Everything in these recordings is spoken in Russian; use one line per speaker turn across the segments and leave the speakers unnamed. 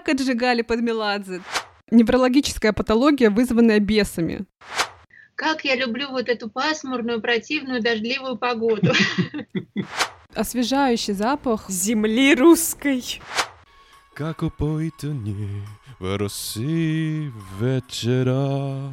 как отжигали под Меладзе. Неврологическая патология, вызванная бесами.
Как я люблю вот эту пасмурную, противную, дождливую погоду.
Освежающий запах
земли русской.
Как опойтані в росі вечера.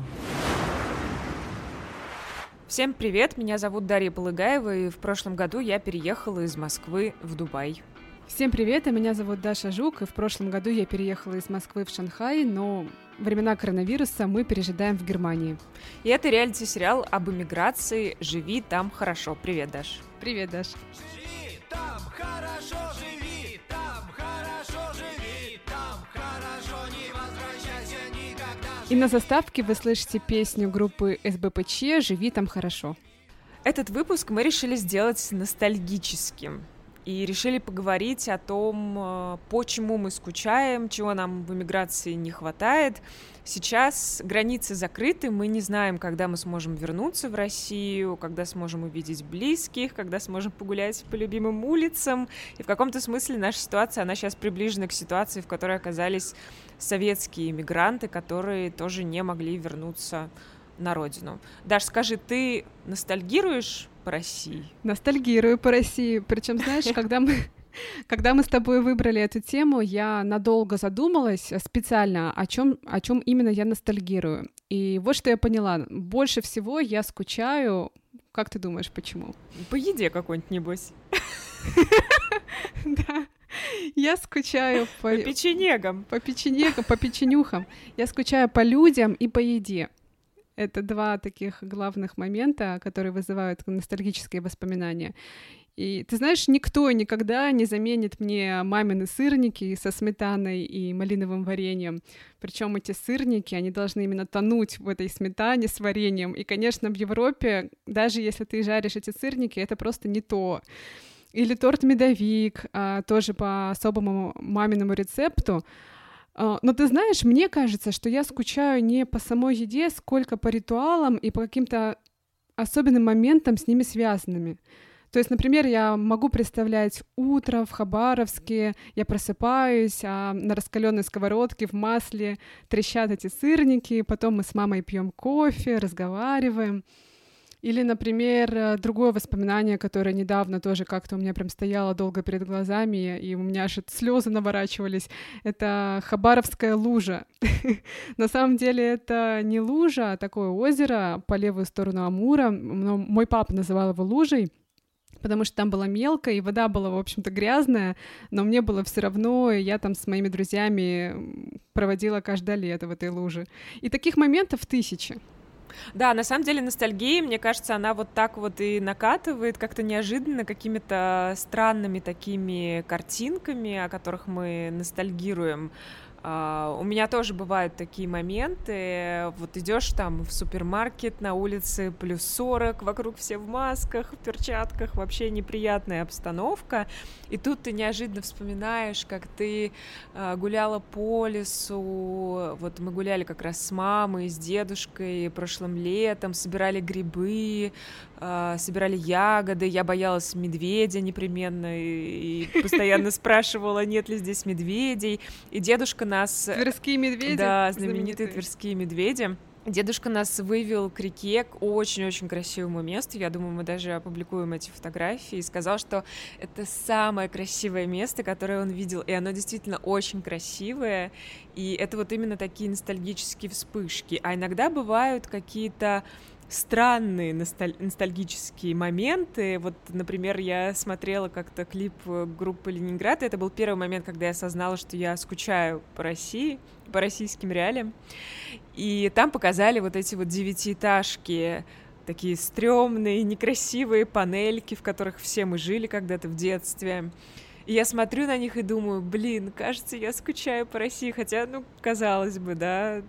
Всем привет, меня зовут Дарья Полыгаева, и в прошлом году я переехала из Москвы в Дубай.
Всем привет, а меня зовут Даша Жук, и в прошлом году я переехала из Москвы в Шанхай, но времена коронавируса мы пережидаем в Германии.
И это реалити-сериал об иммиграции «Живи там хорошо». Привет, Даш.
Привет, Даш.
Живи там хорошо, живи там хорошо, живи там хорошо, не возвращайся никогда.
И на заставке вы слышите песню группы СБПЧ «Живи там хорошо».
Этот выпуск мы решили сделать ностальгическим и решили поговорить о том, э, почему мы скучаем, чего нам в эмиграции не хватает. Сейчас границы закрыты, мы не знаем, когда мы сможем вернуться в Россию, когда сможем увидеть близких, когда сможем погулять по любимым улицам. И в каком-то смысле наша ситуация, она сейчас приближена к ситуации, в которой оказались советские иммигранты, которые тоже не могли вернуться на родину. Даш, скажи, ты ностальгируешь по России?
Ностальгирую по России. Причем, знаешь, когда мы когда мы с тобой выбрали эту тему, я надолго задумалась специально, о чем, о чем именно я ностальгирую. И вот что я поняла. Больше всего я скучаю. Как ты думаешь, почему?
По еде какой-нибудь, небось.
Да. Я скучаю по...
По печенегам.
По печенегам, по печенюхам. Я скучаю по людям и по еде. Это два таких главных момента, которые вызывают ностальгические воспоминания. И ты знаешь, никто никогда не заменит мне мамины сырники со сметаной и малиновым вареньем. Причем эти сырники, они должны именно тонуть в этой сметане с вареньем. И, конечно, в Европе, даже если ты жаришь эти сырники, это просто не то. Или торт медовик, а, тоже по особому маминому рецепту. А, но ты знаешь, мне кажется, что я скучаю не по самой еде, сколько по ритуалам и по каким-то особенным моментам с ними связанными. То есть, например, я могу представлять утро в Хабаровске, я просыпаюсь, а на раскаленной сковородке в масле трещат эти сырники, потом мы с мамой пьем кофе, разговариваем. Или, например, э, другое воспоминание, которое недавно тоже как-то у меня прям стояло долго перед глазами, и у меня аж слезы наворачивались. Это Хабаровская лужа. На самом деле это не лужа, а такое озеро по левую сторону Амура. Мой папа называл его лужей потому что там было мелко, и вода была, в общем-то, грязная, но мне было все равно, и я там с моими друзьями проводила каждое лето в этой луже. И таких моментов тысячи.
Да, на самом деле ностальгия, мне кажется, она вот так вот и накатывает как-то неожиданно какими-то странными такими картинками, о которых мы ностальгируем. Uh, у меня тоже бывают такие моменты. Вот идешь там в супермаркет на улице плюс 40, вокруг все в масках, в перчатках, вообще неприятная обстановка. И тут ты неожиданно вспоминаешь, как ты uh, гуляла по лесу. Вот мы гуляли как раз с мамой, с дедушкой прошлым летом, собирали грибы, uh, собирали ягоды. Я боялась медведя непременно и, и постоянно спрашивала, нет ли здесь медведей. И дедушка нас...
Э, тверские медведи.
Да, знаменитые, знаменитые тверские медведи. Дедушка нас вывел к реке, к очень-очень красивому месту. Я думаю, мы даже опубликуем эти фотографии. И сказал, что это самое красивое место, которое он видел. И оно действительно очень красивое. И это вот именно такие ностальгические вспышки. А иногда бывают какие-то странные носталь- ностальгические моменты. Вот, например, я смотрела как-то клип э, группы Ленинград, и это был первый момент, когда я осознала, что я скучаю по России, по российским реалиям. И там показали вот эти вот девятиэтажки, такие стрёмные, некрасивые панельки, в которых все мы жили когда-то в детстве. И я смотрю на них и думаю, блин, кажется, я скучаю по России, хотя, ну, казалось бы, да,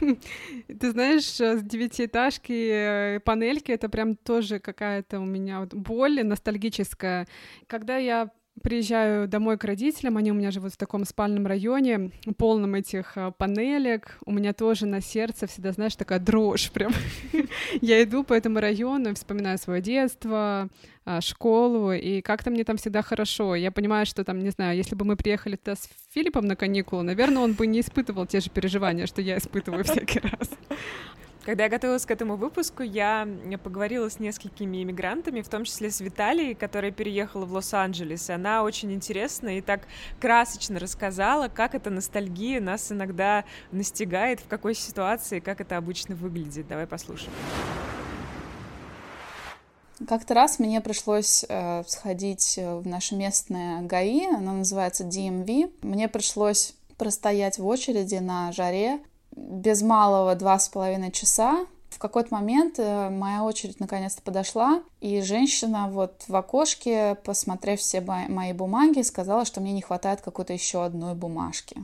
Ты знаешь, э, девятиэтажки, э, панельки — это прям тоже какая-то у меня вот боль ностальгическая. Когда я приезжаю домой к родителям, они у меня живут в таком спальном районе, полном этих а, панелек, у меня тоже на сердце всегда, знаешь, такая дрожь прям. Я иду по этому району, вспоминаю свое детство, а, школу, и как-то мне там всегда хорошо. Я понимаю, что там, не знаю, если бы мы приехали туда с Филиппом на каникулы, наверное, он бы не испытывал те же переживания, что я испытываю всякий раз.
Когда я готовилась к этому выпуску, я поговорила с несколькими иммигрантами, в том числе с Виталией, которая переехала в Лос-Анджелес. Она очень интересно и так красочно рассказала, как эта ностальгия нас иногда настигает, в какой ситуации, как это обычно выглядит. Давай послушаем.
Как-то раз мне пришлось э, сходить в наше местное ГАИ, оно называется DMV. Мне пришлось простоять в очереди на жаре без малого два с половиной часа. В какой-то момент э, моя очередь наконец-то подошла, и женщина вот в окошке, посмотрев все мои бумаги, сказала, что мне не хватает какой-то еще одной бумажки.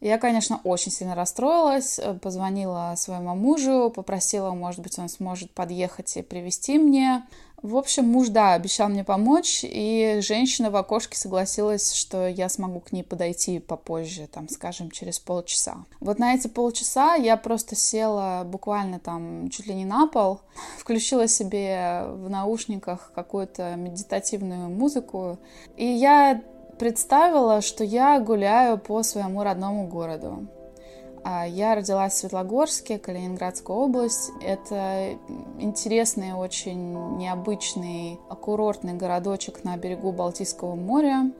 Я, конечно, очень сильно расстроилась, э, позвонила своему мужу, попросила, может быть, он сможет подъехать и привезти мне. В общем, муж, да, обещал мне помочь, и женщина в окошке согласилась, что я смогу к ней подойти попозже, там, скажем, через полчаса. Вот на эти полчаса я просто села буквально там чуть ли не на пол, включила себе в наушниках какую-то медитативную музыку, и я представила, что я гуляю по своему родному городу. А, я родилась в Светлогорске, Калининградская область. Это интересный, очень необычный, курортный городочек на берегу Балтийского моря.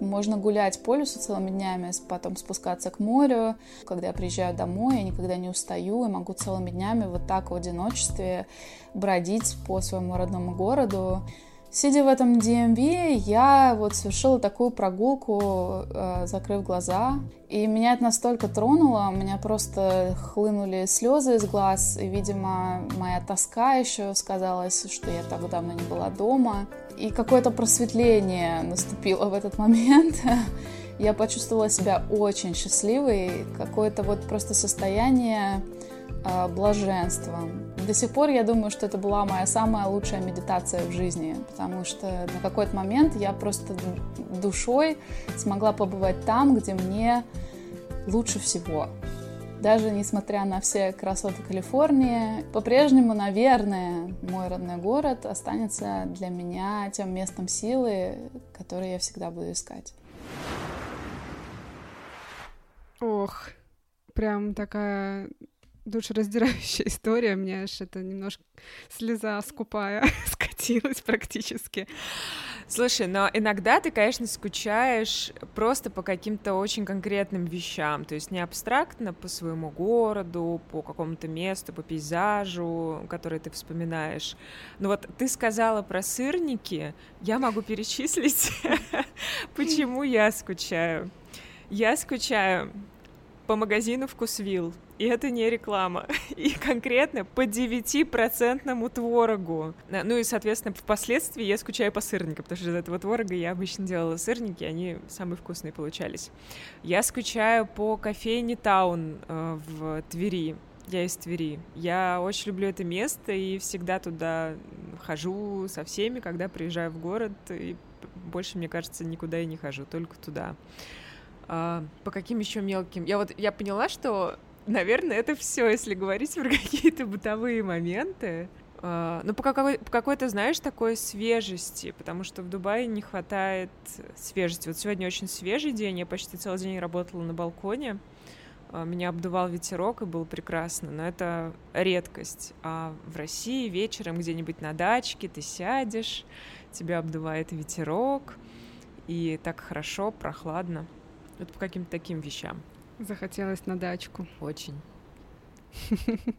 Можно гулять по лесу целыми днями, потом спускаться к морю. Когда я приезжаю домой, я никогда не устаю и могу целыми днями вот так в одиночестве бродить по своему родному городу. Сидя в этом DMV, я вот совершила такую прогулку, э, закрыв глаза. И меня это настолько тронуло, у меня просто хлынули слезы из глаз. И, видимо, моя тоска еще сказалась, что я так давно не была дома. И какое-то просветление наступило в этот момент. Я почувствовала себя очень счастливой. Какое-то вот просто состояние э, блаженства. До сих пор я думаю, что это была моя самая лучшая медитация в жизни, потому что на какой-то момент я просто душой смогла побывать там, где мне лучше всего. Даже несмотря на все красоты Калифорнии, по-прежнему, наверное, мой родной город останется для меня тем местом силы, которое я всегда буду искать.
Ох, прям такая душераздирающая история. Мне аж это немножко слеза скупая скатилась практически.
Слушай, но иногда ты, конечно, скучаешь просто по каким-то очень конкретным вещам, то есть не абстрактно по своему городу, по какому-то месту, по пейзажу, который ты вспоминаешь. Но вот ты сказала про сырники, я могу перечислить, почему я скучаю. Я скучаю по магазину «Вкусвилл», и это не реклама. И конкретно по 9% творогу. Ну и, соответственно, впоследствии я скучаю по сырникам, потому что из этого творога я обычно делала сырники, они самые вкусные получались. Я скучаю по кофейне Таун э, в Твери. Я из Твери. Я очень люблю это место и всегда туда хожу со всеми, когда приезжаю в город. И больше, мне кажется, никуда я не хожу, только туда. А, по каким еще мелким? Я вот я поняла, что наверное, это все, если говорить про какие-то бытовые моменты. Uh, ну, по, какой, по какой-то, знаешь, такой свежести, потому что в Дубае не хватает свежести. Вот сегодня очень свежий день, я почти целый день работала на балконе, uh, меня обдувал ветерок, и было прекрасно, но это редкость. А в России вечером где-нибудь на дачке ты сядешь, тебя обдувает ветерок, и так хорошо, прохладно. Вот по каким-то таким вещам.
Захотелось на дачку.
Очень.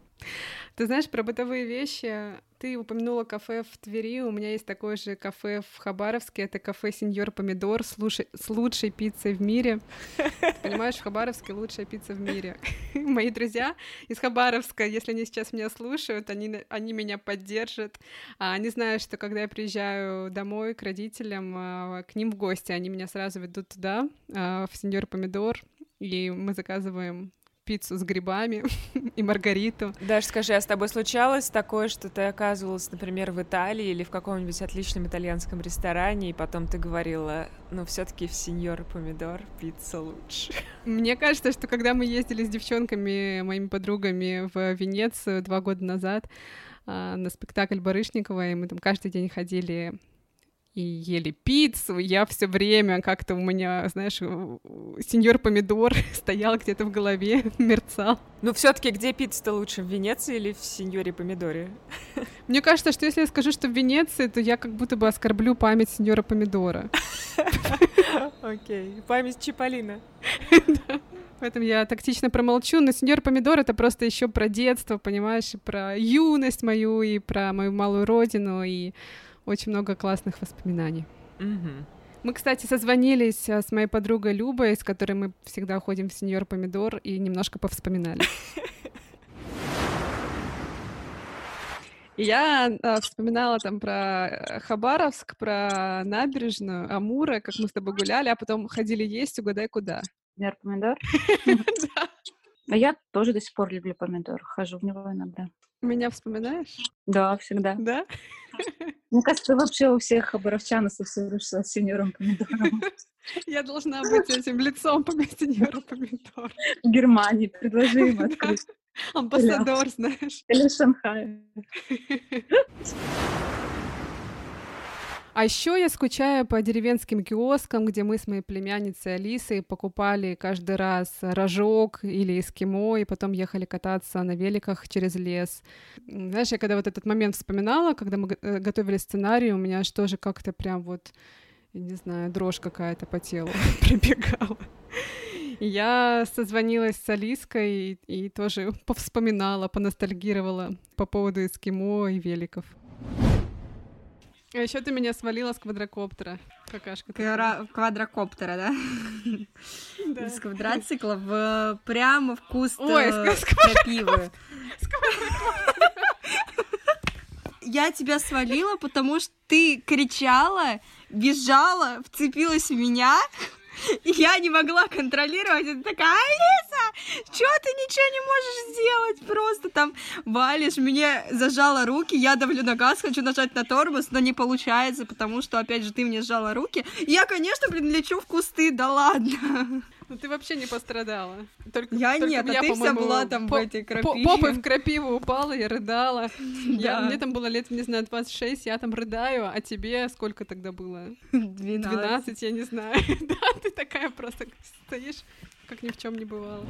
Ты знаешь, про бытовые вещи ты упомянула кафе в Твери, у меня есть такое же кафе в Хабаровске, это кафе «Сеньор Помидор» с, лучшей, с лучшей пиццей в мире. Ты понимаешь, в Хабаровске лучшая пицца в мире. Мои друзья из Хабаровска, если они сейчас меня слушают, они, они меня поддержат. А они знают, что когда я приезжаю домой к родителям, а, к ним в гости, они меня сразу ведут туда, а, в «Сеньор Помидор», и мы заказываем пиццу с грибами и маргариту.
Даш, скажи, а с тобой случалось такое, что ты оказывалась, например, в Италии или в каком-нибудь отличном итальянском ресторане, и потом ты говорила, ну, все таки в сеньор помидор пицца лучше?
Мне кажется, что когда мы ездили с девчонками, моими подругами в Венецию два года назад а, на спектакль Барышникова, и мы там каждый день ходили и ели пиццу, я все время как-то у меня, знаешь, сеньор помидор стоял где-то в голове, мерцал.
Ну, все-таки где пицца-то лучше, в Венеции или в сеньоре помидоре?
Мне кажется, что если я скажу, что в Венеции, то я как будто бы оскорблю память сеньора помидора.
Окей, память Чиполлина.
Поэтому я тактично промолчу, но сеньор помидор это просто еще про детство, понимаешь, про юность мою и про мою малую родину и очень много классных воспоминаний.
Мгм.
Мы, кстати, созвонились а, с моей подругой Любой, с которой мы всегда ходим в сеньор помидор и немножко повспоминали. Я а, вспоминала там про э, Хабаровск, про набережную, Амура, как мы с тобой гуляли, а потом ходили есть, угадай куда.
Например, помидор. А я тоже до сих пор люблю помидор. Хожу в него иногда.
Меня вспоминаешь?
Да, всегда.
Да?
Мне кажется, вообще у всех хабаровчан ассоциируешься с сеньором помидором.
Я должна быть этим лицом по сеньора помидор.
В Германии предложи им открыть.
Амбассадор, знаешь.
Или в Шанхае.
А еще я скучаю по деревенским киоскам, где мы с моей племянницей Алисой покупали каждый раз рожок или эскимо, и потом ехали кататься на великах через лес. Знаешь, я когда вот этот момент вспоминала, когда мы э, готовили сценарий, у меня аж тоже как-то прям вот, не знаю, дрожь какая-то по телу пробегала. Я созвонилась с Алиской и, и тоже повспоминала, поностальгировала по поводу эскимо и великов. А еще ты меня свалила с квадрокоптера. Какашка. ты
Квадра- квадрокоптера, да?
Да.
С квадроцикла в прямо в куст
Ой,
э,
с- с
крапивы. Я тебя свалила, потому что ты кричала, бежала, вцепилась в меня, и я не могла контролировать. Ты такая, Алиса, что ты ничего не можешь сделать? Просто там валишь, мне зажала руки, я давлю на газ, хочу нажать на тормоз, но не получается, потому что, опять же, ты мне сжала руки. Я, конечно, блин, лечу в кусты, да ладно.
Ну ты вообще не пострадала. Только,
Я
только
нет, а ты вся была там в
по-
этой
по-
крапиве.
Попой в крапиву упала, я рыдала. Я, мне там было лет, не знаю, 26, я там рыдаю, а тебе сколько тогда было?
12.
12, я не знаю. Да, ты такая просто стоишь, как ни в чем не бывало.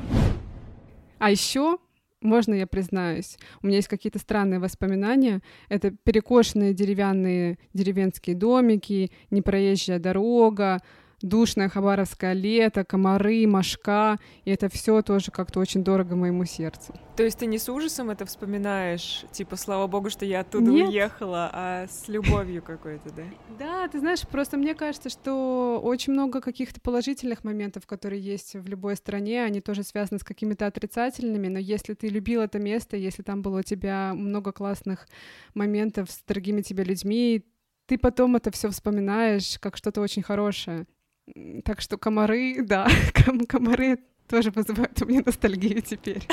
А еще можно я признаюсь, у меня есть какие-то странные воспоминания. Это перекошенные деревянные деревенские домики, непроезжая дорога, душное хабаровское лето, комары, мошка. И это все тоже как-то очень дорого моему сердцу.
То есть ты не с ужасом это вспоминаешь? Типа, слава богу, что я оттуда
Нет.
уехала, а с любовью какой-то, да?
Да, ты знаешь, просто мне кажется, что очень много каких-то положительных моментов, которые есть в любой стране, они тоже связаны с какими-то отрицательными, но если ты любил это место, если там было у тебя много классных моментов с дорогими тебе людьми, ты потом это все вспоминаешь как что-то очень хорошее. Так что комары, да, ком- комары тоже вызывают у меня ностальгию теперь.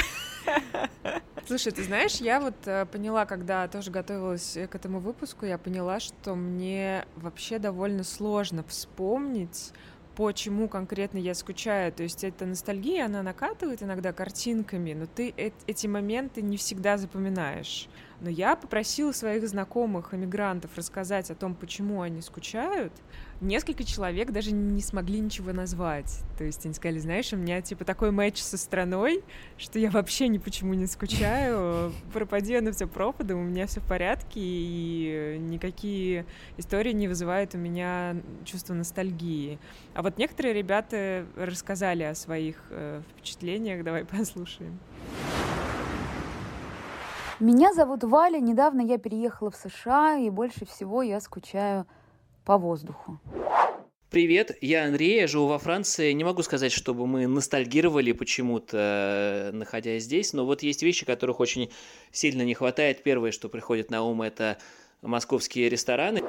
Слушай, ты знаешь, я вот э, поняла, когда тоже готовилась э, к этому выпуску, я поняла, что мне вообще довольно сложно вспомнить, почему конкретно я скучаю. То есть эта ностальгия, она накатывает иногда картинками, но ты эти моменты не всегда запоминаешь. Но я попросила своих знакомых эмигрантов рассказать о том, почему они скучают. Несколько человек даже не смогли ничего назвать. То есть они сказали, знаешь, у меня типа такой матч со страной, что я вообще ни почему не скучаю. Пропади оно все пропадом, у меня все в порядке, и никакие истории не вызывают у меня чувство ностальгии. А вот некоторые ребята рассказали о своих э, впечатлениях. Давай послушаем.
Меня зовут Валя. Недавно я переехала в США, и больше всего я скучаю по воздуху.
Привет, я Андрей, я живу во Франции. Не могу сказать, чтобы мы ностальгировали почему-то, находясь здесь, но вот есть вещи, которых очень сильно не хватает. Первое, что приходит на ум, это московские рестораны.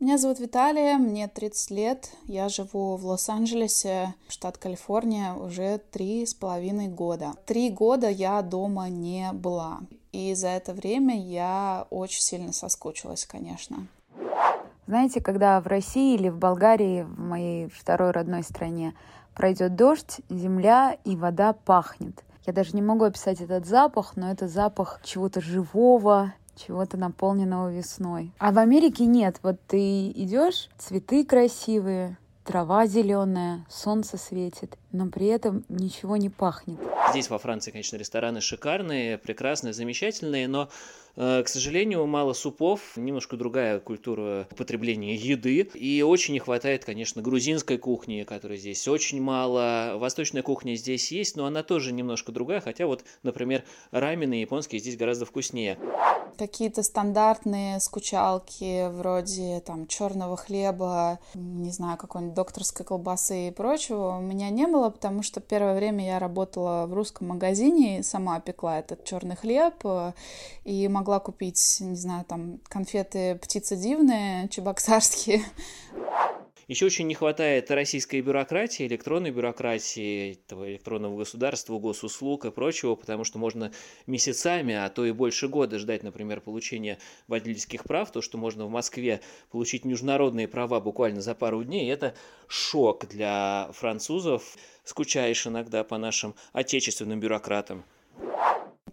Меня зовут Виталия, мне 30 лет. Я живу в Лос-Анджелесе, штат Калифорния, уже три с половиной года. Три года я дома не была. И за это время я очень сильно соскучилась, конечно.
Знаете, когда в России или в Болгарии, в моей второй родной стране, пройдет дождь, земля и вода пахнет. Я даже не могу описать этот запах, но это запах чего-то живого, чего-то наполненного весной. А в Америке нет. Вот ты идешь, цветы красивые, трава зеленая, солнце светит, но при этом ничего не пахнет.
Здесь во Франции, конечно, рестораны шикарные, прекрасные, замечательные, но к сожалению, мало супов, немножко другая культура употребления еды. И очень не хватает, конечно, грузинской кухни, которой здесь очень мало. Восточная кухня здесь есть, но она тоже немножко другая, хотя вот, например, рамены японские здесь гораздо вкуснее.
Какие-то стандартные скучалки вроде там черного хлеба, не знаю, какой-нибудь докторской колбасы и прочего у меня не было, потому что первое время я работала в русском магазине сама пекла этот черный хлеб э, и могла купить, не знаю, там конфеты «Птицы дивные», чебоксарские.
Еще очень не хватает российской бюрократии, электронной бюрократии, этого электронного государства, госуслуг и прочего, потому что можно месяцами, а то и больше года ждать, например, получения водительских прав, то, что можно в Москве получить международные права буквально за пару дней, это шок для французов. Скучаешь иногда по нашим отечественным бюрократам.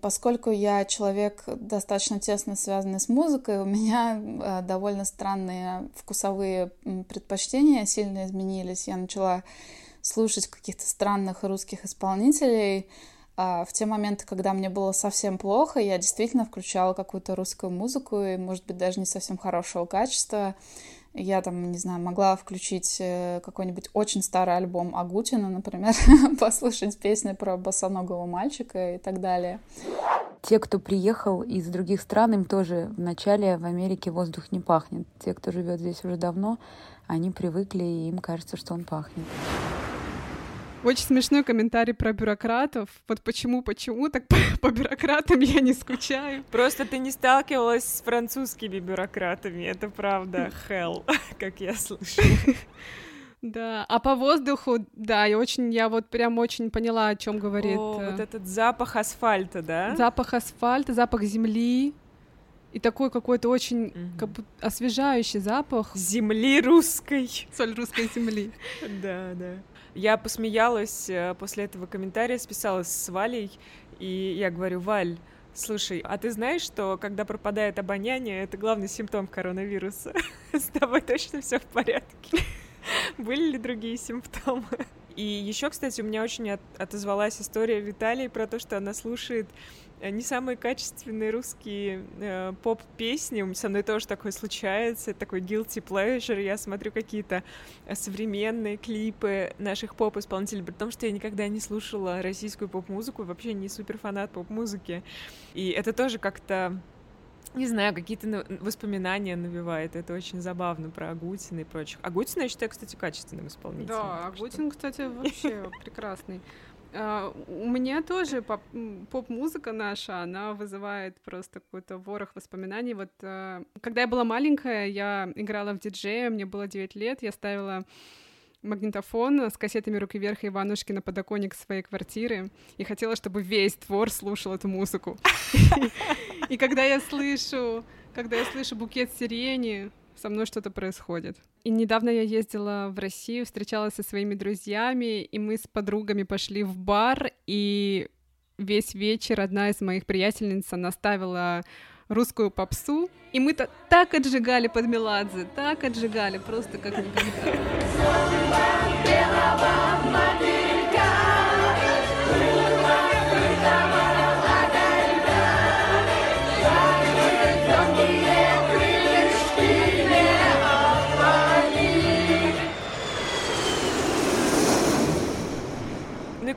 Поскольку я человек достаточно тесно связанный с музыкой, у меня э, довольно странные вкусовые предпочтения сильно изменились. Я начала слушать каких-то странных русских исполнителей. А в те моменты, когда мне было совсем плохо, я действительно включала какую-то русскую музыку, и, может быть, даже не совсем хорошего качества. Я там, не знаю, могла включить э, какой-нибудь очень старый альбом Агутина, например, послушать песни про босоногого мальчика и так далее.
Те, кто приехал из других стран, им тоже вначале в Америке воздух не пахнет. Те, кто живет здесь уже давно, они привыкли, и им кажется, что он пахнет.
Очень смешной комментарий про бюрократов. Вот почему, почему так по, по бюрократам я не скучаю.
Просто ты не сталкивалась с французскими бюрократами, это правда hell, как я слышу.
Да, а по воздуху, да, я очень, я вот прям очень поняла, о чем говорит.
О, вот этот запах асфальта, да?
Запах асфальта, запах земли. И такой какой-то очень mm-hmm. как будто освежающий запах.
Земли русской.
Соль русской земли.
Да, да. Я посмеялась э, после этого комментария, списалась с Валей, и я говорю, Валь, Слушай, а ты знаешь, что когда пропадает обоняние, это главный симптом коронавируса? С тобой точно все в порядке? Были ли другие симптомы? И еще, кстати, у меня очень от отозвалась история Виталии про то, что она слушает не самые качественные русские э, поп-песни. Со мной тоже такое случается, такой guilty pleasure. Я смотрю какие-то э, современные клипы наших поп-исполнителей, при том, что я никогда не слушала российскую поп-музыку, вообще не супер фанат поп-музыки. И это тоже как-то не знаю, какие-то воспоминания навевает. Это очень забавно про Агутина и прочих. Агутина, я считаю, кстати, качественным исполнителем.
Да, Агутин, что... кстати, вообще прекрасный. Uh, у меня тоже поп- поп-музыка наша, она вызывает просто какой-то ворох воспоминаний. Вот uh, когда я была маленькая, я играла в диджея, мне было 9 лет, я ставила магнитофон с кассетами «Руки вверх» и Иванушки на подоконник своей квартиры и хотела, чтобы весь двор слушал эту музыку. И когда я слышу, когда я слышу букет сирени, со мной что-то происходит. И недавно я ездила в Россию, встречалась со своими друзьями, и мы с подругами пошли в бар, и весь вечер одна из моих приятельниц наставила русскую попсу, и мы -то так отжигали под Меладзе, так отжигали, просто как никогда.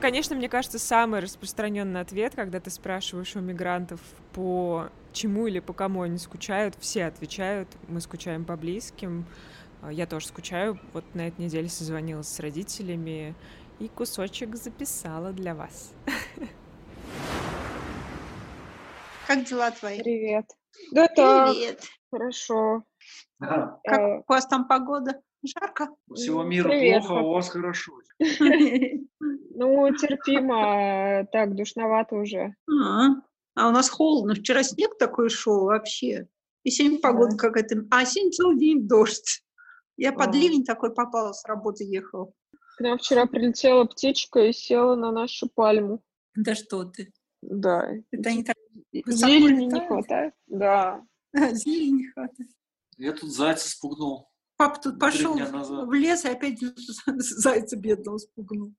Конечно, мне кажется, самый распространенный ответ, когда ты спрашиваешь у мигрантов, по чему или по кому они скучают, все отвечают, мы скучаем по близким. А, я тоже скучаю. Вот на этой неделе созвонилась с родителями и кусочек записала для вас.
Как дела твои?
Привет. Да так,
Привет.
хорошо.
Да.
Как
Э,
у вас там погода? Жарко?
Всего мира
Привет,
плохо, а у вас хорошо.
Ну, терпимо, так, душновато уже.
А, а у нас холодно. Вчера снег такой шел вообще. И сегодня погода какая-то. А сегодня целый день дождь. Я под
А.
ливень такой попала, с работы ехала.
К нам вчера прилетела птичка и села на нашу пальму.
Да что ты.
Да.
Это они так
Зелени не хватает? Да.
Зелени не хватает.
Я тут зайца спугнул.
Папа тут пошел в лес и опять зайца бедного спугнул.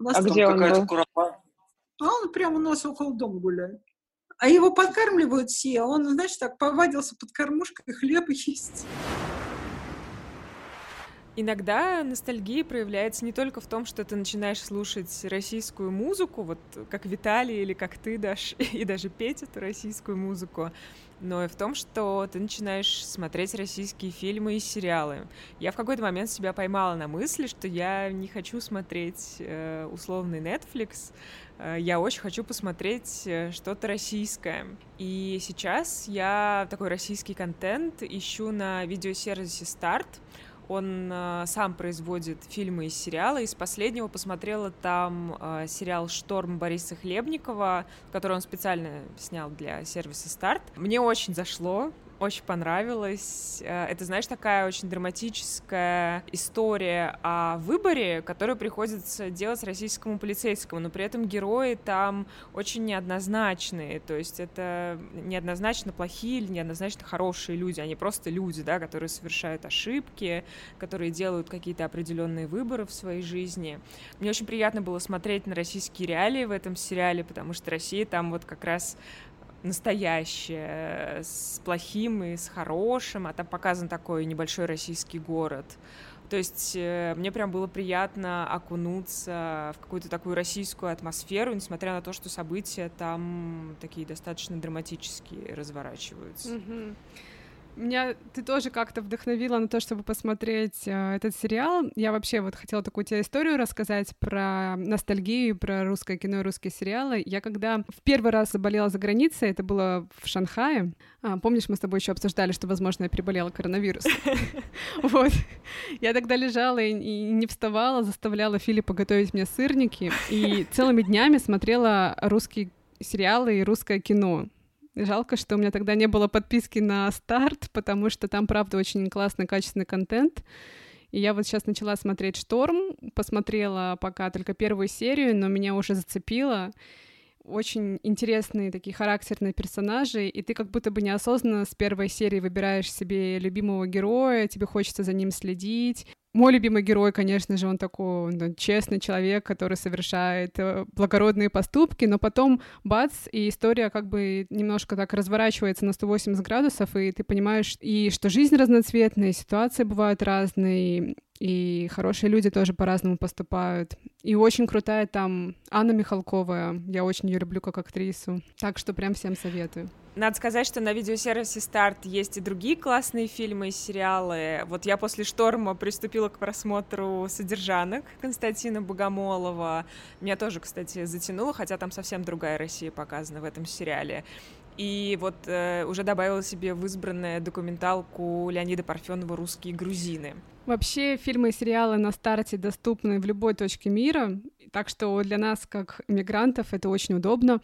У нас
А
там
где он
Какая-то
был?
куропа.
А он прямо у нас около дома гуляет. А его подкармливают все, а он, знаешь, так повадился под кормушкой хлеб есть.
Иногда ностальгия проявляется не только в том, что ты начинаешь слушать российскую музыку, вот как Виталий или как ты, Даш, и даже петь эту российскую музыку, но и в том, что ты начинаешь смотреть российские фильмы и сериалы. Я в какой-то момент себя поймала на мысли, что я не хочу смотреть э, условный Netflix, э, я очень хочу посмотреть э, что-то российское. И сейчас я такой российский контент ищу на видеосервисе Старт. Он э, сам производит фильмы и сериалы. Из последнего посмотрела там э, сериал «Шторм» Бориса Хлебникова, который он специально снял для сервиса «Старт». Мне очень зашло, очень понравилось. Э, Это, знаешь, такая очень драматическая история о выборе, которую приходится делать российскому полицейскому, но при этом герои там очень неоднозначные, то есть это неоднозначно плохие или неоднозначно хорошие люди, они просто люди, да, которые совершают ошибки, которые делают какие-то определенные выборы в своей жизни. Мне очень приятно было смотреть на российские реалии в этом сериале, потому что Россия там вот как раз настоящее, с плохим и с хорошим, а там показан такой небольшой российский город. То есть э, мне прям было приятно окунуться в какую-то такую российскую атмосферу, несмотря на то, что события там такие достаточно драматические разворачиваются.
Мгм. Меня ты тоже как-то вдохновила на то, чтобы посмотреть э, этот сериал. Я вообще вот хотела такую тебе историю рассказать про ностальгию, про русское кино и русские сериалы. Я когда в первый раз заболела за границей, это было в Шанхае. А, помнишь, мы с тобой еще обсуждали, что, возможно, я переболела коронавирусом. Вот. Я тогда лежала и не вставала, заставляла Филиппа готовить мне сырники и целыми днями смотрела русские сериалы и русское кино. Жалко, что у меня тогда не было подписки на старт, потому что там, правда, очень классный, качественный контент. И я вот сейчас начала смотреть «Шторм», посмотрела пока только первую серию, но меня уже зацепило. Очень интересные такие характерные персонажи, и ты как будто бы неосознанно с первой серии выбираешь себе любимого героя, тебе хочется за ним следить. Мой любимый герой, конечно же, он такой он честный человек, который совершает э, благородные поступки, но потом бац, и история как бы немножко так разворачивается на 180 градусов, и ты понимаешь, и что жизнь разноцветная, и ситуации бывают разные, и хорошие люди тоже по-разному поступают. И очень крутая там Анна Михалкова, я очень ее люблю как актрису, так что прям всем советую.
Надо сказать, что на видеосервисе Старт есть и другие классные фильмы и сериалы. Вот я после «Шторма» приступила к просмотру «Содержанок» Константина Богомолова. Меня тоже, кстати, затянуло, хотя там совсем другая Россия показана в этом сериале. И вот э, уже добавила себе в избранное документалку Леонида Парфенова «Русские грузины».
Вообще фильмы и сериалы на старте доступны в любой точке мира, так что для нас, как иммигрантов, это очень удобно.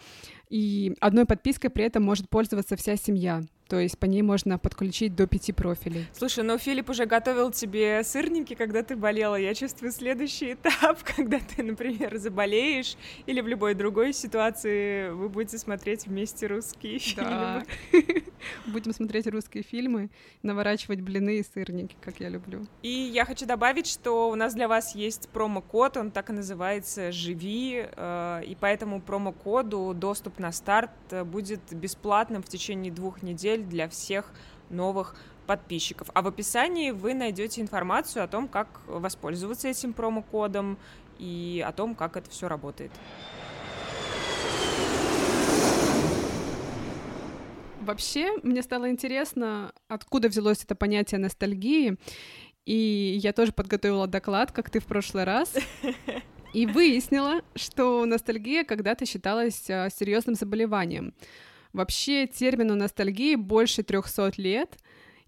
И одной подпиской при этом может пользоваться вся семья. То есть по ней можно подключить до пяти профилей.
Слушай, ну Филипп уже готовил тебе сырники, когда ты болела. Я чувствую следующий этап, когда ты, например, заболеешь или в любой другой ситуации вы будете смотреть вместе русские
Да.
фильмы.
Будем смотреть русские фильмы, наворачивать блины и сырники, как я люблю.
И я хочу добавить, что у нас для вас есть промокод, он так и называется «Живи», э, и по этому промокоду доступ на старт будет бесплатным в течение двух недель для всех новых подписчиков. А в описании вы найдете информацию о том, как воспользоваться этим промокодом и о том, как это все работает.
Вообще, мне стало интересно, откуда взялось это понятие ностальгии. И я тоже подготовила доклад, как ты в прошлый раз. И выяснила, что ностальгия когда-то считалась а, серьезным заболеванием. Вообще термину ностальгии больше 300 лет.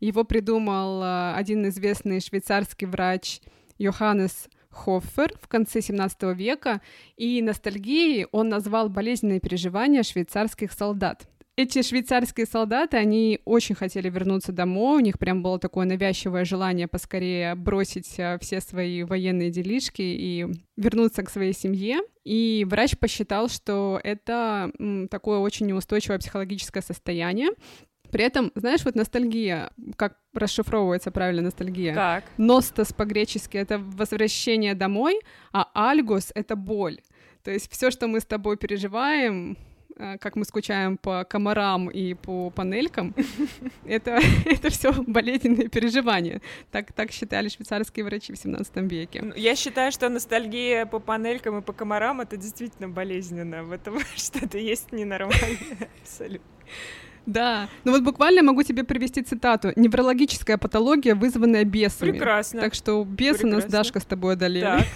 Его придумал э, один известный швейцарский врач Йоханнес Хоффер в конце 17 века, и ностальгией он назвал болезненные переживания швейцарских солдат. Эти швейцарские солдаты, они очень хотели вернуться домой, у них прям было такое навязчивое желание поскорее бросить э, все свои военные делишки и вернуться к своей семье. И врач посчитал, что это такое очень неустойчивое психологическое состояние, при этом, знаешь, вот ностальгия, как расшифровывается правильно ностальгия?
Как?
Ностос по-гречески — это возвращение домой, а альгос — это боль. То есть все, что мы с тобой переживаем, как мы скучаем по комарам и по панелькам, это, это все болезненные переживания. Так, так считали швейцарские врачи в 17 веке.
Ну, Я считаю, что ностальгия по панелькам и по комарам это действительно болезненно. В этом что-то есть ненормальное. Абсолютно.
Да, ну вот буквально могу тебе привести цитату. Неврологическая патология, вызванная бесами.
Прекрасно.
Так что бесы нас
Прекрасно.
Дашка с тобой одолели.
Так.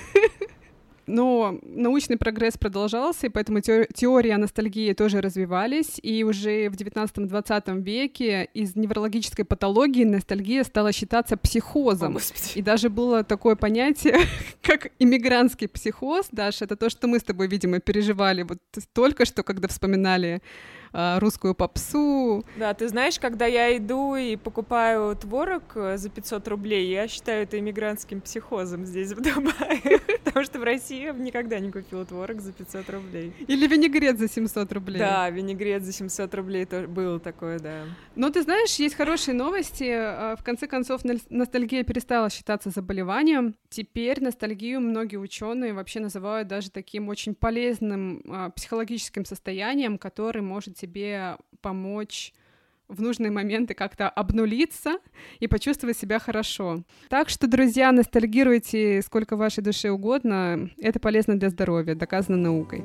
Но научный прогресс продолжался, и поэтому теор- теория ностальгии тоже развивались, и уже в 19-20 веке из неврологической патологии ностальгия стала считаться психозом. и даже было такое понятие, как иммигрантский психоз, Даша, это то, что мы с тобой, видимо, переживали вот только что, когда вспоминали русскую попсу.
Да, ты знаешь, когда я иду и покупаю творог э, за 500 рублей, я считаю это иммигрантским психозом здесь, в Дубае. Потому что в России я бы никогда не купила творог за 500 рублей.
Или винегрет за 700 рублей.
Да, винегрет за 700 рублей тоже было такое, да.
Но ты знаешь, есть хорошие новости. А, В конце концов, носталь- ностальгия перестала считаться заболеванием. Теперь ностальгию многие ученые вообще называют даже таким очень полезным психологическим состоянием, который может тебе помочь в нужные моменты как-то обнулиться и почувствовать себя хорошо. Так что, друзья, ностальгируйте сколько вашей душе угодно. Это полезно для здоровья, доказано наукой.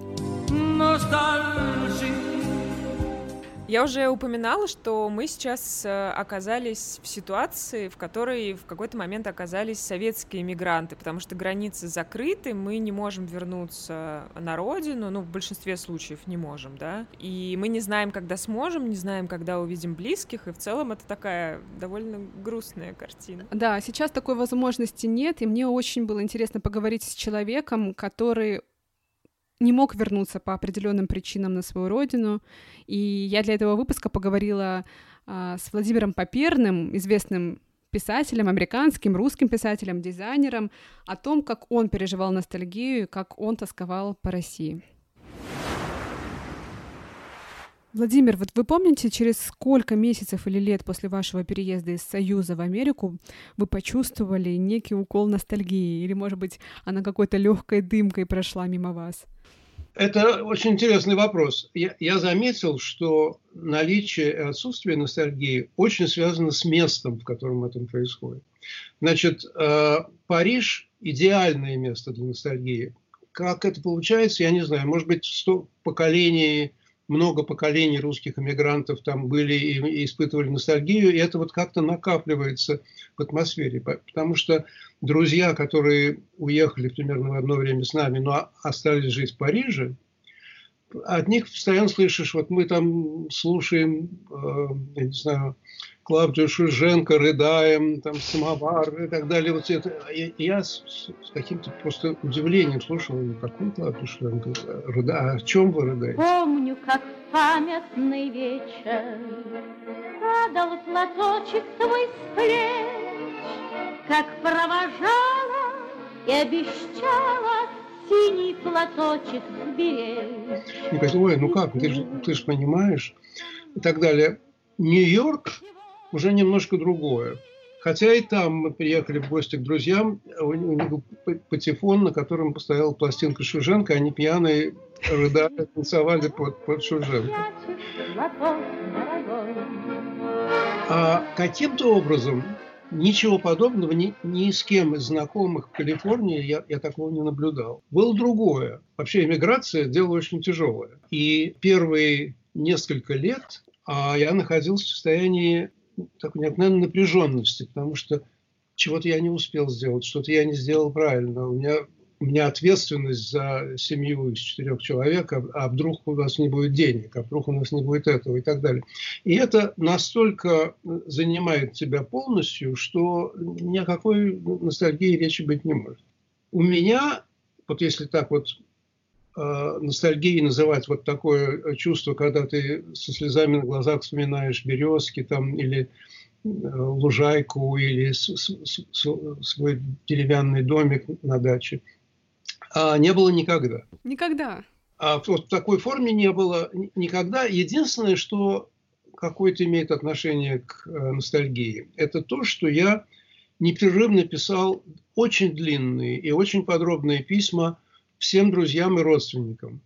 Я уже упоминала, что мы сейчас э, оказались в ситуации, в которой в какой-то момент оказались советские мигранты, потому что границы закрыты, мы не можем вернуться на родину, ну, в большинстве случаев не можем, да, и мы не знаем, когда сможем, не знаем, когда увидим близких, и в целом это такая довольно грустная картина.
Да, сейчас такой возможности нет, и мне очень было интересно поговорить с человеком, который не мог вернуться по определенным причинам на свою родину. И я для этого выпуска поговорила а, с Владимиром Поперным, известным писателем, американским, русским писателем, дизайнером, о том, как он переживал ностальгию как он тосковал по России. Владимир, вот вы помните, через сколько месяцев или лет после вашего переезда из Союза в Америку вы почувствовали некий укол ностальгии? Или, может быть, она какой-то легкой дымкой прошла мимо вас?
Это очень интересный вопрос. Я, я заметил, что наличие и отсутствие ностальгии очень связано с местом, в котором это происходит. Значит, э, Париж – идеальное место для ностальгии. Как это получается, я не знаю. Может быть, сто поколений, много поколений русских эмигрантов там были и, и испытывали ностальгию, и это вот как-то накапливается в атмосфере. По- Потому что друзья, которые уехали примерно в одно время с нами, но остались жить в Париже, от них постоянно слышишь, вот мы там слушаем, э, я не знаю, Клавдию Шульженко, рыдаем, там, самовар и так далее. Вот это, я, я с, с каким-то просто удивлением слушал, ну, какой Клавдию Шульженко, рыда, а о чем вы рыдаете?
Помню, как памятный вечер Падал платочек твой с плеч, Как провожала и обещала Синий платочек сберечь.
И говорит, ой, ну как, ты же, ты же понимаешь, и так далее. Нью-Йорк уже немножко другое. Хотя и там мы приехали в гости к друзьям, у у них был патефон, на котором постояла пластинка Шульженко, они пьяные рыдали, танцевали под, под
дорогой.
А каким-то образом ничего подобного ни, ни с кем из знакомых в Калифорнии я, я такого не наблюдал. Было другое. Вообще иммиграция – дело очень тяжелое. И первые несколько лет а, я находился в состоянии такой необыкновенной напряженности, потому что чего-то я не успел сделать, что-то я не сделал правильно. У меня у меня ответственность за семью из четырех человек, а, а вдруг у нас не будет денег, а вдруг у нас не будет этого и так далее. И это настолько занимает тебя полностью, что ни о какой ностальгии речи быть не может. У меня, вот если так вот э, ностальгией называть вот такое чувство, когда ты со слезами на глазах вспоминаешь березки там или э, лужайку или свой деревянный домик на даче – не было никогда.
Никогда.
А вот в такой форме не было никогда. Единственное, что какое-то имеет отношение к э, ностальгии, это то, что я непрерывно писал очень длинные и очень подробные письма всем друзьям и родственникам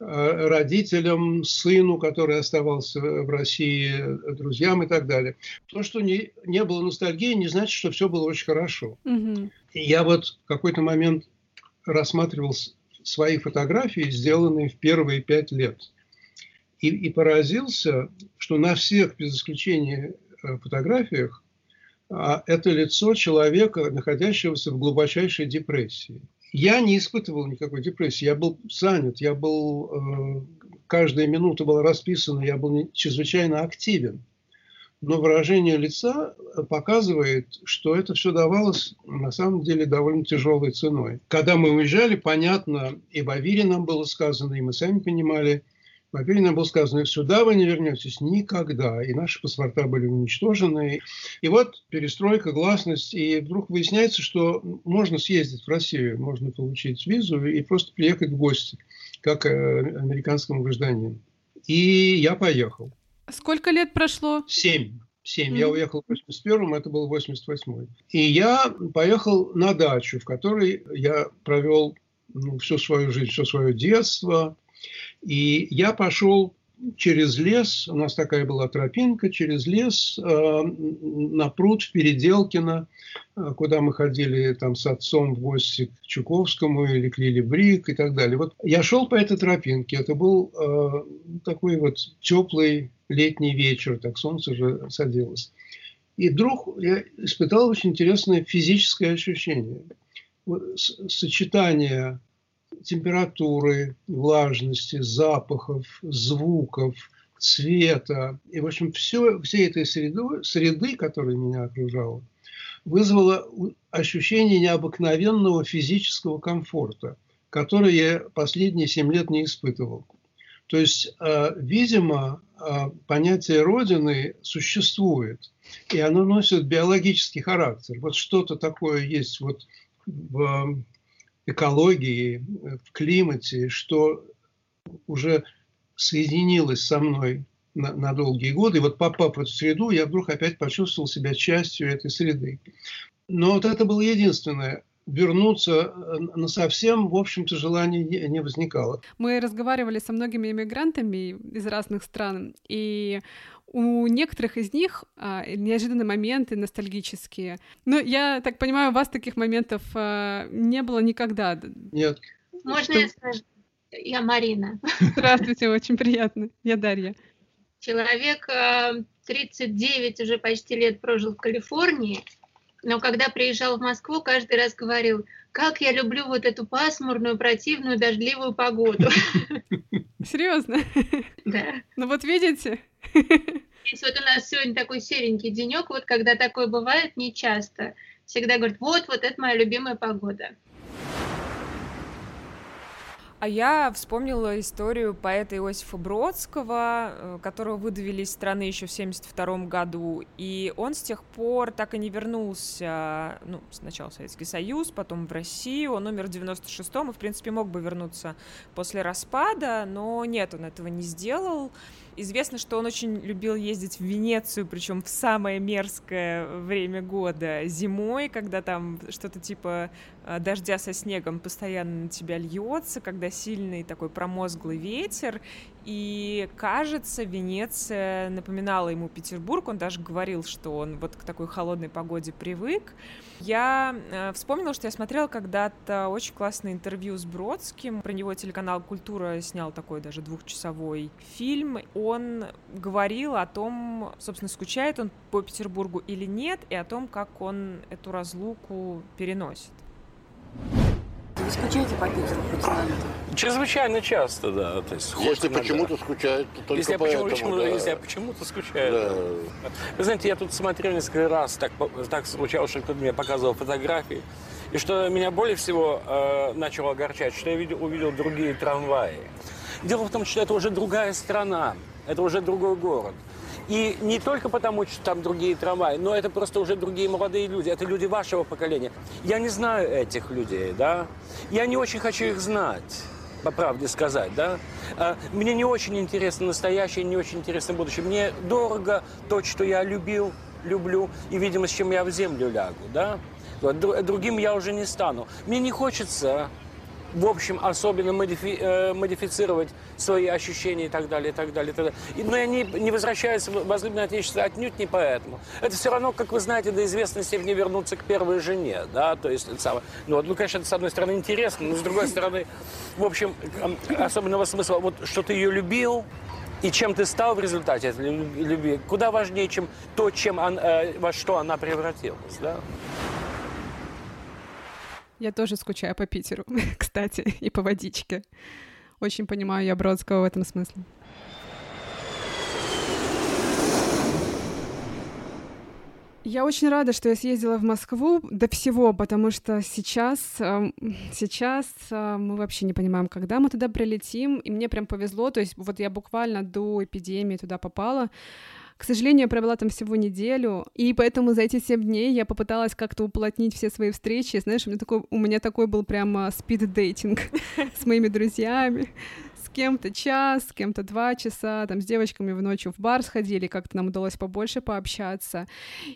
э, родителям, сыну, который оставался в России, друзьям и так далее. То, что не, не было ностальгии, не значит, что все было очень хорошо.
Угу.
я вот в какой-то момент рассматривал свои фотографии, сделанные в первые пять лет. И, и поразился, что на всех, без исключения э, фотографиях, а, это лицо человека, находящегося в глубочайшей депрессии. Я не испытывал никакой депрессии, я был занят, я был, э, каждая минута была расписана, я был чрезвычайно активен но выражение лица показывает, что это все давалось на самом деле довольно тяжелой ценой. Когда мы уезжали, понятно, и в Авире нам было сказано, и мы сами понимали, в Авире нам было сказано, сюда вы не вернетесь никогда, и наши паспорта были уничтожены. И вот перестройка, гласность, и вдруг выясняется, что можно съездить в Россию, можно получить визу и просто приехать в гости, как э, американскому гражданину. И я поехал.
Сколько лет прошло?
Семь. Семь. Mm-hmm. Я уехал в 81-м, это был 88-й. И я поехал на дачу, в которой я провел ну, всю свою жизнь, все свое детство. И я пошел через лес, у нас такая была тропинка, через лес э, на пруд в Переделкино, э, куда мы ходили там с отцом в гости к Чуковскому или к Лили Брик и так далее. Вот я шел по этой тропинке, это был э, такой вот теплый летний вечер, так солнце же садилось. И вдруг я испытал очень интересное физическое ощущение. Сочетание температуры, влажности, запахов, звуков, цвета. И, в общем, все, все этой среды, среды, которая меня окружала, вызвало ощущение необыкновенного физического комфорта, который я последние семь лет не испытывал. То есть, э, видимо, э, понятие Родины существует, и оно носит биологический характер. Вот что-то такое есть вот в экологии, в климате, что уже соединилось со мной на, на долгие годы. И вот попав в эту среду, я вдруг опять почувствовал себя частью этой среды. Но вот это было единственное вернуться э, на совсем, в общем-то, желания не, не возникало.
Мы разговаривали со многими иммигрантами из разных стран, и у некоторых из них а, неожиданные моменты ностальгические. Но я так понимаю, у вас таких моментов а, не было никогда.
Нет.
Можно Что? я скажу? Я Марина.
Здравствуйте, очень приятно. Я Дарья.
Человек 39 уже почти лет прожил в Калифорнии, но когда приезжал в Москву, каждый раз говорил, как я люблю вот эту пасмурную, противную, дождливую погоду.
Серьезно?
Да.
Ну вот видите?
Здесь вот у нас сегодня такой серенький денек, вот когда такое бывает, не часто. Всегда говорят, вот, вот это моя любимая погода.
А я вспомнила историю поэта Иосифа Бродского, э, которого выдавили из страны еще в 1972 году, и он с тех пор так и не вернулся, ну, сначала в Советский Союз, потом в Россию, он умер в 96-м и, в принципе, мог бы вернуться после распада, но нет, он этого не сделал, Известно, что он очень любил ездить в Венецию, причем в самое мерзкое время года, зимой, когда там что-то типа э, дождя со снегом постоянно на тебя льется, когда сильный такой промозглый ветер, и, кажется, Венеция напоминала ему Петербург. Он даже говорил, что он вот к такой холодной погоде привык. Я э, вспомнила, что я смотрела когда-то очень классное интервью с Бродским. Про него телеканал «Культура» снял такой даже двухчасовой фильм. Он говорил о том, собственно, скучает он по Петербургу или нет, и о том, как он эту разлуку переносит.
Вы скучаете по Питеру пациенты?
Чрезвычайно часто, да. То есть
Если
хоть иногда.
почему-то скучает, то только
если я,
поэтому.
почему,
да.
если я почему-то скучаю.
Да.
да. Вы знаете, я тут смотрел несколько раз, так, так случалось, что кто-то мне показывал фотографии. И что меня более всего э, начало огорчать, что я видел, увидел другие трамваи. Дело в том, что это уже другая страна, это уже другой город. И не только потому, что там другие трамваи, но это просто уже другие молодые люди. Это люди вашего поколения. Я не знаю этих людей, да. Я не очень хочу их знать, по правде сказать, да. А, Мне не очень интересно настоящее, не очень интересно будущее. Мне дорого то, что я любил, люблю, и, видимо, с чем я в землю лягу, да. Другим я уже не стану. Мне не хочется в общем, особенно модифи- э, модифицировать свои ощущения и так далее, и так далее, и так далее. И- но они не возвращаются в возлюбленное отечество отнюдь не поэтому. Это все равно, как вы знаете, до известной степени вернуться к первой жене, да, то есть это самое. Ну, ну, конечно, это с одной стороны интересно, но с другой стороны, в общем, особенного смысла, вот что ты ее любил, и чем ты стал в результате этой лю- любви, куда важнее, чем то, чем он- э, во что она превратилась, да.
Я тоже скучаю по Питеру, кстати, и по водичке. Очень понимаю я Бродского в этом смысле. Я очень рада, что я съездила в Москву до всего, потому что сейчас, эм, сейчас э, мы вообще не понимаем, когда мы туда прилетим, и мне прям повезло, то есть вот я буквально до эпидемии туда попала, к сожалению, я провела там всего неделю, и поэтому за эти семь дней я попыталась как-то уплотнить все свои встречи. Знаешь, у меня такой, у меня такой был прямо спид-дейтинг с моими друзьями. Кем-то час, с кем-то два часа, там с девочками в ночью в бар сходили, как-то нам удалось побольше пообщаться.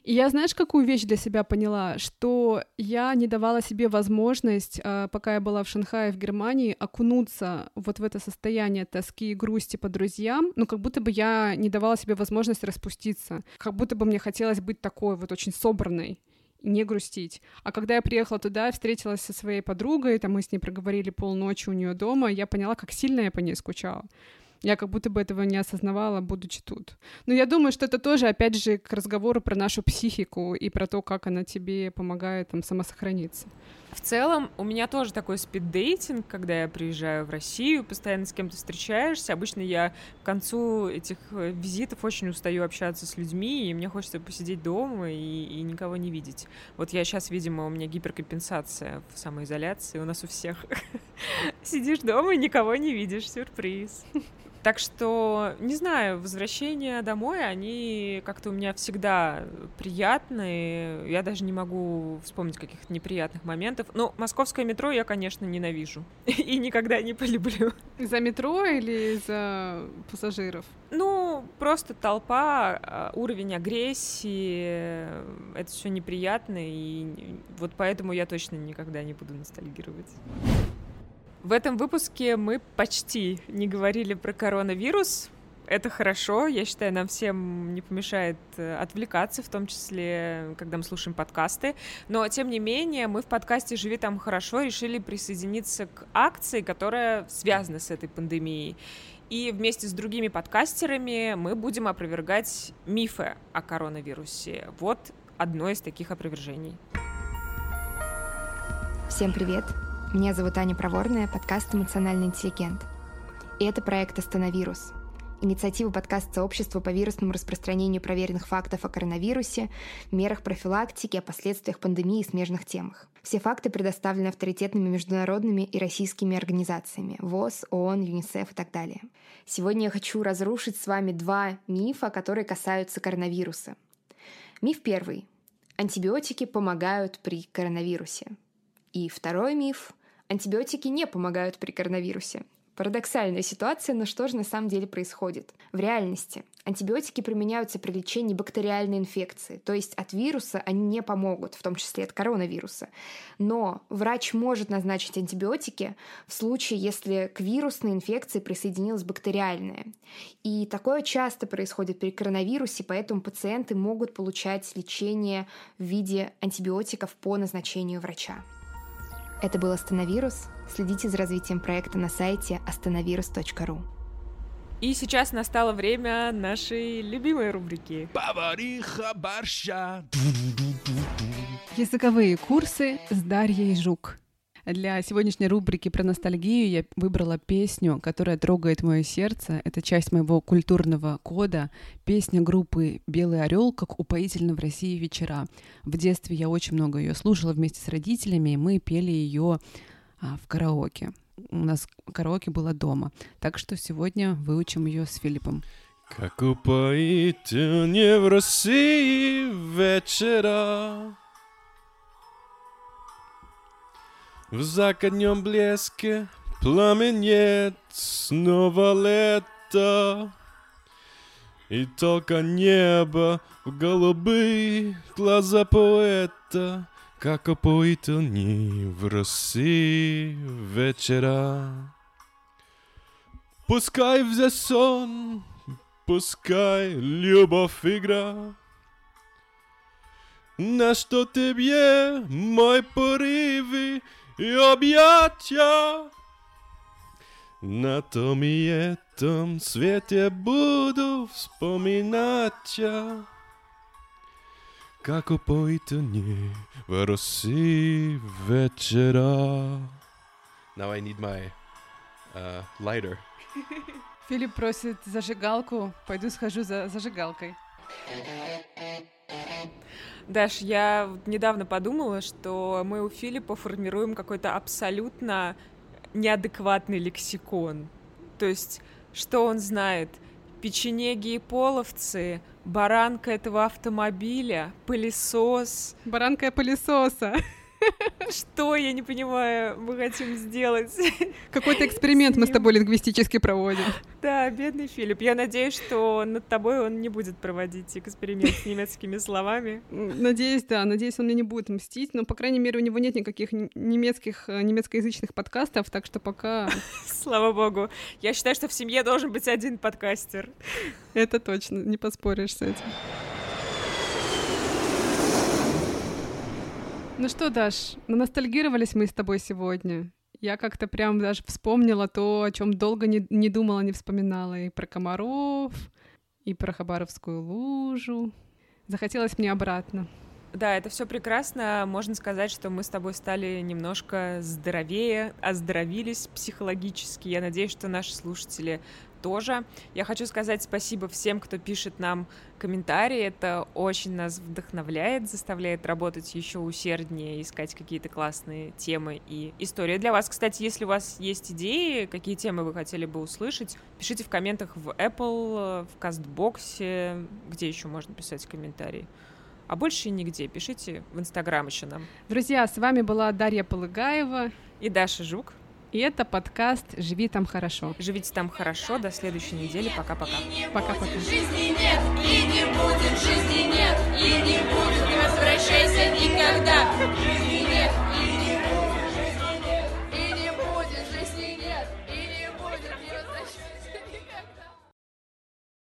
И я, знаешь, какую вещь для себя поняла, что я не давала себе возможность, а, пока я была в Шанхае, в Германии, окунуться вот в это состояние тоски и грусти по друзьям, ну, как будто бы я не давала себе возможность распуститься, как будто бы мне хотелось быть такой вот очень собранной не грустить. А когда я приехала туда, встретилась со своей подругой, там мы с ней проговорили полночи у нее дома, я поняла, как сильно я по ней скучала. Я как будто бы этого не осознавала, будучи тут. Но я думаю, что это тоже, опять же, к разговору про нашу психику и про то, как она тебе помогает там самосохраниться.
В целом, у меня тоже такой спиддейтинг, когда я приезжаю в Россию, постоянно с кем-то встречаешься. Обычно я к концу этих э, визитов очень устаю общаться с людьми, и мне хочется посидеть дома и, и никого не видеть. Вот я сейчас, видимо, у меня гиперкомпенсация в самоизоляции, у нас у всех. Сидишь дома и никого не видишь, сюрприз. Так что, не знаю, возвращения домой, они как-то у меня всегда приятные. Я даже не могу вспомнить каких-то неприятных моментов. Но московское метро я, конечно, ненавижу. И никогда не полюблю.
Из-за метро или из-за пассажиров?
Ну, просто толпа, а, уровень агрессии, это все неприятно, и вот поэтому я точно никогда не буду ностальгировать. В этом выпуске мы почти не говорили про коронавирус. Это хорошо, я считаю, нам всем не помешает э, отвлекаться, в том числе, когда мы слушаем подкасты. Но, тем не менее, мы в подкасте «Живи там хорошо» решили присоединиться к акции, которая связана с этой пандемией. И вместе с другими подкастерами мы будем опровергать мифы о коронавирусе. Вот одно из таких опровержений.
Всем привет! Меня зовут Аня Проворная, подкаст «Эмоциональный интеллигент». И это проект «Остановирус». Инициатива подкаст сообщества по вирусному распространению проверенных фактов о коронавирусе, мерах профилактики, о последствиях пандемии и смежных темах. Все факты предоставлены авторитетными международными и российскими организациями ВОЗ, ООН, ЮНИСЕФ и так далее. Сегодня я хочу разрушить с вами два мифа, которые касаются коронавируса. Миф первый. Антибиотики помогают при коронавирусе. И второй миф. Антибиотики не помогают при коронавирусе. Парадоксальная ситуация, но что же на самом деле происходит? В реальности антибиотики применяются при лечении бактериальной инфекции, то есть от вируса они не помогут, в том числе от коронавируса. Но врач может назначить антибиотики в случае, если к вирусной инфекции присоединилась бактериальная. И такое часто происходит при коронавирусе, поэтому пациенты могут получать лечение в виде антибиотиков по назначению врача. Это был «Остановирус». Следите за развитием проекта на сайте остановирус.ру.
И сейчас настало время нашей любимой рубрики.
Повариха борща.
Языковые курсы с Дарьей Жук. Для сегодняшней рубрики про ностальгию я выбрала песню, которая трогает мое сердце. Это часть моего культурного кода. Песня группы «Белый орел», как упоительно в России вечера. В детстве я очень много ее слушала вместе с родителями, и мы пели ее а, в караоке. У нас караоке было дома. Так что сегодня выучим ее с Филиппом.
Как упоительнее в России вечера В закатнем блеске пламенеет снова лето И только небо в голубые глаза поэта Как упоительнее в России вечера Пускай в сон, пускай любовь игра На что тебе мой порывы и объятия На том и этом свете буду вспоминать я Как упоительнее в России вечера Now I need my uh, lighter.
Филипп просит зажигалку. Пойду схожу за зажигалкой.
Даш, я недавно подумала, что мы у Филиппа формируем какой-то абсолютно неадекватный лексикон. То есть, что он знает? Печенеги и половцы, баранка этого автомобиля, пылесос.
Баранка пылесоса.
Что, я не понимаю, мы хотим сделать?
Какой-то эксперимент мы с тобой лингвистически проводим.
Да, бедный Филипп. Я надеюсь, что над тобой он не будет проводить эксперимент с немецкими словами.
Надеюсь, да, надеюсь, он мне не будет мстить, но, по крайней мере, у него нет никаких немецких, э, немецкоязычных подкастов, так что пока...
Слава богу. Я считаю, что в семье должен быть один подкастер.
Это точно, не поспоришь с этим. Ну что, Даш, ностальгировались мы с тобой сегодня. Я как-то прям даже вспомнила то, о чем долго не, не думала, не вспоминала. И про комаров, и про Хабаровскую лужу. Захотелось мне обратно.
Да, это все прекрасно. Можно сказать, что мы с тобой стали немножко здоровее, оздоровились психологически. Я надеюсь, что наши слушатели тоже. Я хочу сказать спасибо всем, кто пишет нам комментарии. Это очень нас вдохновляет, заставляет работать еще усерднее, искать какие-то классные темы и истории для вас. Кстати, если у вас есть идеи, какие темы вы хотели бы услышать, пишите в комментах в Apple, в Кастбоксе, где еще можно писать комментарии. А больше нигде. Пишите в Инстаграм еще нам.
Друзья, с вами была Дарья Полыгаева
и Даша Жук.
И это подкаст «Живи там хорошо».
Живите там хорошо. До следующей недели. Пока-пока.
Пока-пока.
Жизни нет, и не будет, жизни нет, и не будет, не возвращайся никогда. Жизни